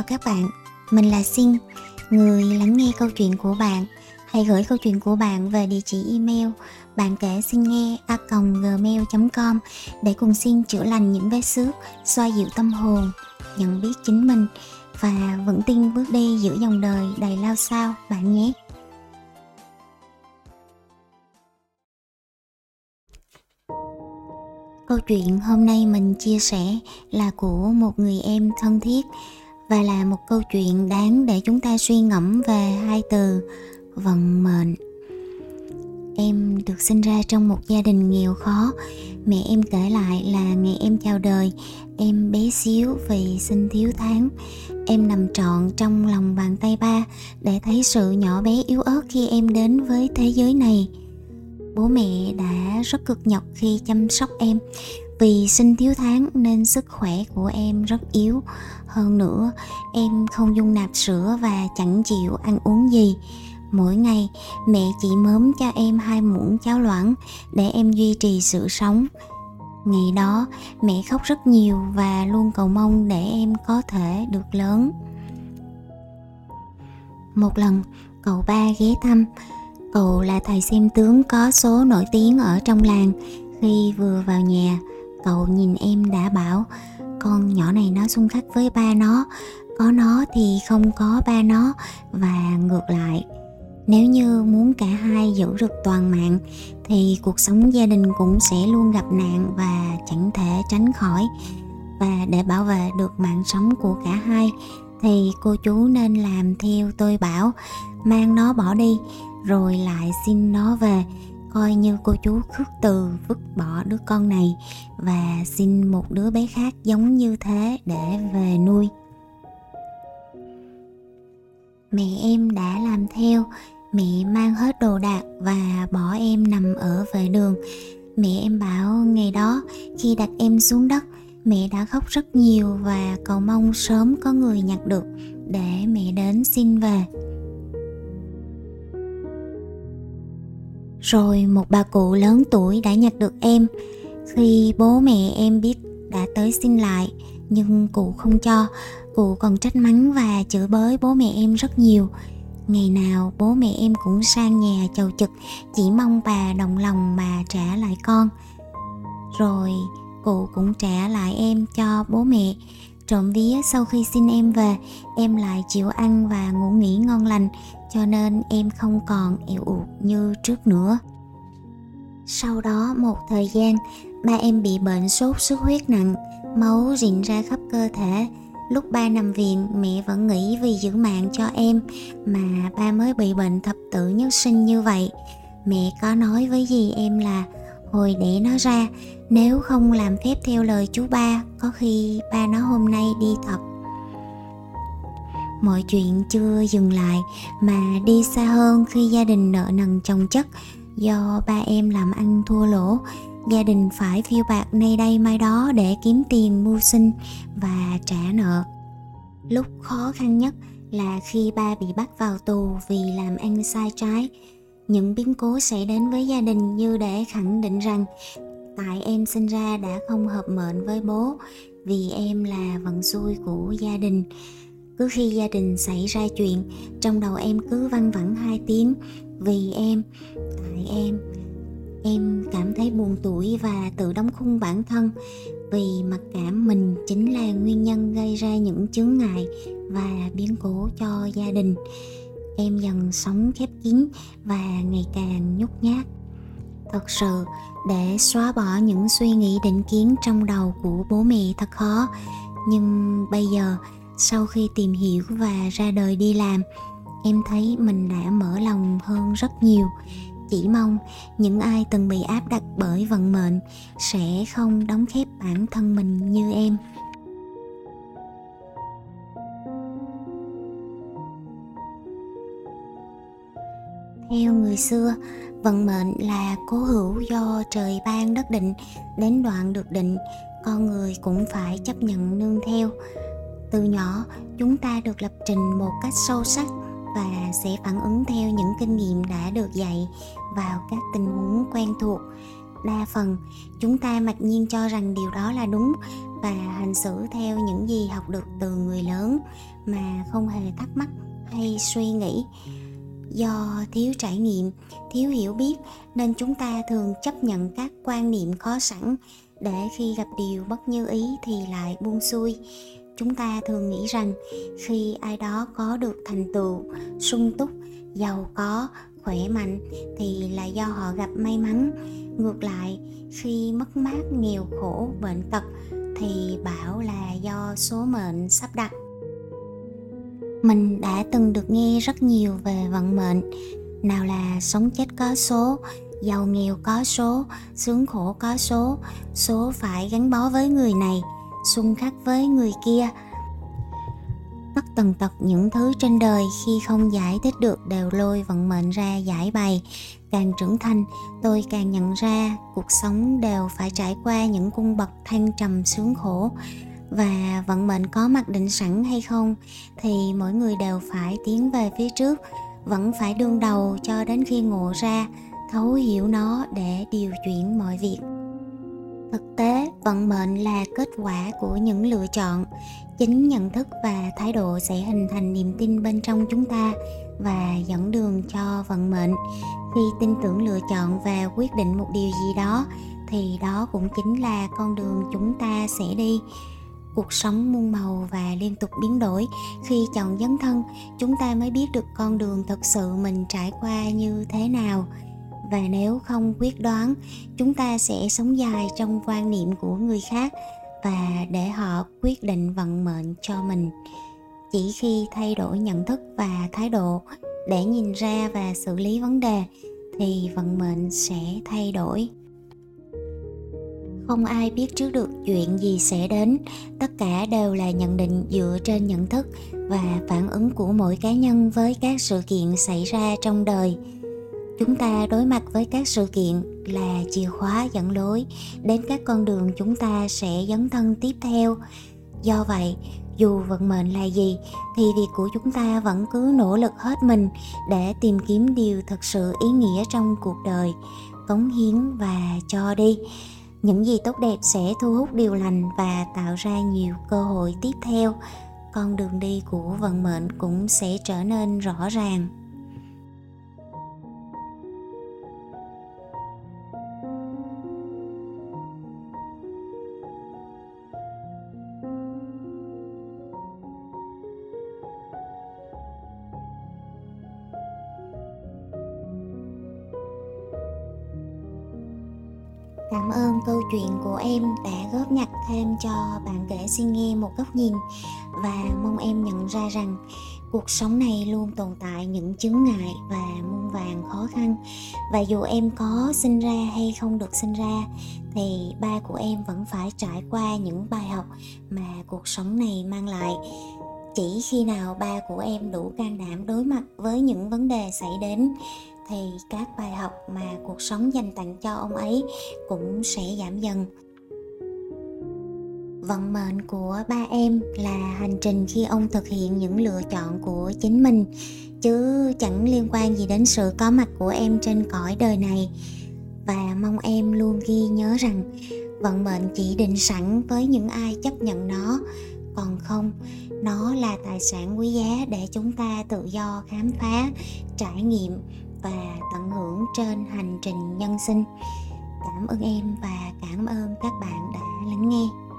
chào các bạn, mình là Xin, người lắng nghe câu chuyện của bạn. Hãy gửi câu chuyện của bạn về địa chỉ email bạn kể xin nghe a gmail.com để cùng Xin chữa lành những vết xước, xoa dịu tâm hồn, nhận biết chính mình và vững tin bước đi giữa dòng đời đầy lao sao bạn nhé. Câu chuyện hôm nay mình chia sẻ là của một người em thân thiết và là một câu chuyện đáng để chúng ta suy ngẫm về hai từ vận mệnh. Em được sinh ra trong một gia đình nghèo khó. Mẹ em kể lại là ngày em chào đời, em bé xíu vì sinh thiếu tháng. Em nằm trọn trong lòng bàn tay ba để thấy sự nhỏ bé yếu ớt khi em đến với thế giới này bố mẹ đã rất cực nhọc khi chăm sóc em vì sinh thiếu tháng nên sức khỏe của em rất yếu. Hơn nữa em không dung nạp sữa và chẳng chịu ăn uống gì. Mỗi ngày mẹ chỉ mớm cho em hai muỗng cháo loãng để em duy trì sự sống. Ngày đó mẹ khóc rất nhiều và luôn cầu mong để em có thể được lớn. Một lần cậu ba ghé thăm. Cậu là thầy xem tướng có số nổi tiếng ở trong làng. Khi vừa vào nhà, cậu nhìn em đã bảo con nhỏ này nó xung khắc với ba nó, có nó thì không có ba nó và ngược lại. Nếu như muốn cả hai giữ được toàn mạng thì cuộc sống gia đình cũng sẽ luôn gặp nạn và chẳng thể tránh khỏi. Và để bảo vệ được mạng sống của cả hai thì cô chú nên làm theo tôi bảo, mang nó bỏ đi rồi lại xin nó về coi như cô chú khước từ vứt bỏ đứa con này và xin một đứa bé khác giống như thế để về nuôi. Mẹ em đã làm theo. Mẹ mang hết đồ đạc và bỏ em nằm ở vệ đường. Mẹ em bảo ngày đó khi đặt em xuống đất, mẹ đã khóc rất nhiều và cầu mong sớm có người nhặt được để mẹ đến xin về. Rồi một bà cụ lớn tuổi đã nhặt được em. Khi bố mẹ em biết đã tới xin lại, Nhưng cụ không cho. Cụ còn trách mắng và chửi bới bố mẹ em rất nhiều. Ngày nào bố mẹ em cũng sang nhà chầu trực, Chỉ mong bà đồng lòng mà trả lại con. Rồi cụ cũng trả lại em cho bố mẹ. Trộm vía sau khi xin em về, Em lại chịu ăn và ngủ nghỉ ngon lành cho nên em không còn eo ụt như trước nữa. Sau đó một thời gian, ba em bị bệnh sốt xuất huyết nặng, máu rịn ra khắp cơ thể. Lúc ba nằm viện, mẹ vẫn nghĩ vì giữ mạng cho em mà ba mới bị bệnh thập tử nhất sinh như vậy. Mẹ có nói với dì em là, hồi để nó ra, nếu không làm phép theo lời chú ba, có khi ba nó hôm nay đi thật mọi chuyện chưa dừng lại mà đi xa hơn khi gia đình nợ nần chồng chất. Do ba em làm ăn thua lỗ, gia đình phải phiêu bạc nay đây mai đó để kiếm tiền mưu sinh và trả nợ. Lúc khó khăn nhất là khi ba bị bắt vào tù vì làm ăn sai trái. Những biến cố xảy đến với gia đình như để khẳng định rằng tại em sinh ra đã không hợp mệnh với bố vì em là vận xui của gia đình cứ khi gia đình xảy ra chuyện, trong đầu em cứ văng vẳng hai tiếng. Vì em, tại em em cảm thấy buồn tuổi và tự đóng khung bản thân. Vì mặc cảm mình chính là nguyên nhân gây ra những chướng ngại và biến cố cho gia đình. Em dần sống khép kín và ngày càng nhút nhát. Thật sự, để xóa bỏ những suy nghĩ định kiến trong đầu của bố mẹ thật khó. Nhưng bây giờ sau khi tìm hiểu và ra đời đi làm, em thấy mình đã mở lòng hơn rất nhiều. Chỉ mong những ai từng bị áp đặt bởi vận mệnh sẽ không đóng khép bản thân mình như em. Theo người xưa, vận mệnh là cố hữu do trời ban đất định, đến đoạn được định, con người cũng phải chấp nhận nương theo từ nhỏ, chúng ta được lập trình một cách sâu sắc và sẽ phản ứng theo những kinh nghiệm đã được dạy vào các tình huống quen thuộc. Đa phần, chúng ta mặc nhiên cho rằng điều đó là đúng và hành xử theo những gì học được từ người lớn mà không hề thắc mắc hay suy nghĩ. Do thiếu trải nghiệm, thiếu hiểu biết nên chúng ta thường chấp nhận các quan niệm khó sẵn để khi gặp điều bất như ý thì lại buông xuôi chúng ta thường nghĩ rằng khi ai đó có được thành tựu, sung túc, giàu có, khỏe mạnh thì là do họ gặp may mắn. Ngược lại, khi mất mát, nghèo khổ, bệnh tật thì bảo là do số mệnh sắp đặt. Mình đã từng được nghe rất nhiều về vận mệnh, nào là sống chết có số, giàu nghèo có số, sướng khổ có số số phải gắn bó với người này xung khắc với người kia. Tất tần tật những thứ trên đời khi không giải thích được đều lôi vận mệnh ra giải bày. Càng trưởng thành, tôi càng nhận ra cuộc sống đều phải trải qua những cung bậc thăng trầm sướng khổ. Và vận mệnh có mặc định sẵn hay không thì mỗi người đều phải tiến về phía trước, vẫn phải đương đầu cho đến khi ngộ ra, thấu hiểu nó để điều chuyển mọi việc thực tế vận mệnh là kết quả của những lựa chọn. Chính nhận thức và thái độ sẽ hình thành niềm tin bên trong chúng ta và dẫn đường cho vận mệnh. Khi tin tưởng lựa chọn và quyết định một điều gì đó, thì đó cũng chính là con đường chúng ta sẽ đi. Cuộc sống muôn màu và liên tục biến đổi. Khi chọn dấn thân, chúng ta mới biết được con đường thật sự mình trải qua như thế nào và nếu không quyết đoán, chúng ta sẽ sống dài trong quan niệm của người khác và để họ quyết định vận mệnh cho mình. Chỉ khi thay đổi nhận thức và thái độ để nhìn ra và xử lý vấn đề, thì vận mệnh sẽ thay đổi. Không ai biết trước được chuyện gì sẽ đến. Tất cả đều là nhận định dựa trên nhận thức và phản ứng của mỗi cá nhân với các sự kiện xảy ra trong đời chúng ta đối mặt với các sự kiện là chìa khóa dẫn lối. Đến các con đường chúng ta sẽ dấn thân tiếp theo. Do vậy, dù vận mệnh là gì, thì việc của chúng ta vẫn cứ nỗ lực hết mình để tìm kiếm điều thật sự ý nghĩa trong cuộc đời, cống hiến và cho đi. Những gì tốt đẹp sẽ thu hút điều lành và tạo ra nhiều cơ hội tiếp theo. Con đường đi của vận mệnh cũng sẽ trở nên rõ ràng. Cảm ơn câu chuyện của em đã góp nhặt thêm cho bạn kể xin nghe một góc nhìn. Và mong em nhận ra rằng cuộc sống này luôn tồn tại những chướng ngại và muôn vàng khó khăn. Và dù em có sinh ra hay không được sinh ra, thì ba của em vẫn phải trải qua những bài học mà cuộc sống này mang lại. Chỉ khi nào ba của em đủ can đảm đối mặt với những vấn đề xảy đến thì các bài học mà cuộc sống dành tặng cho ông ấy cũng sẽ giảm dần. Vận mệnh của ba em là hành trình khi ông thực hiện những lựa chọn của chính mình, chứ chẳng liên quan gì đến sự có mặt của em trên cõi đời này. Và mong em luôn ghi nhớ rằng vận mệnh chỉ định sẵn với những ai chấp nhận nó. Còn không, nó là tài sản quý giá để chúng ta tự do khám phá, trải nghiệm và tận hưởng trên hành trình nhân sinh. Cảm ơn em và cảm ơn các bạn đã lắng nghe.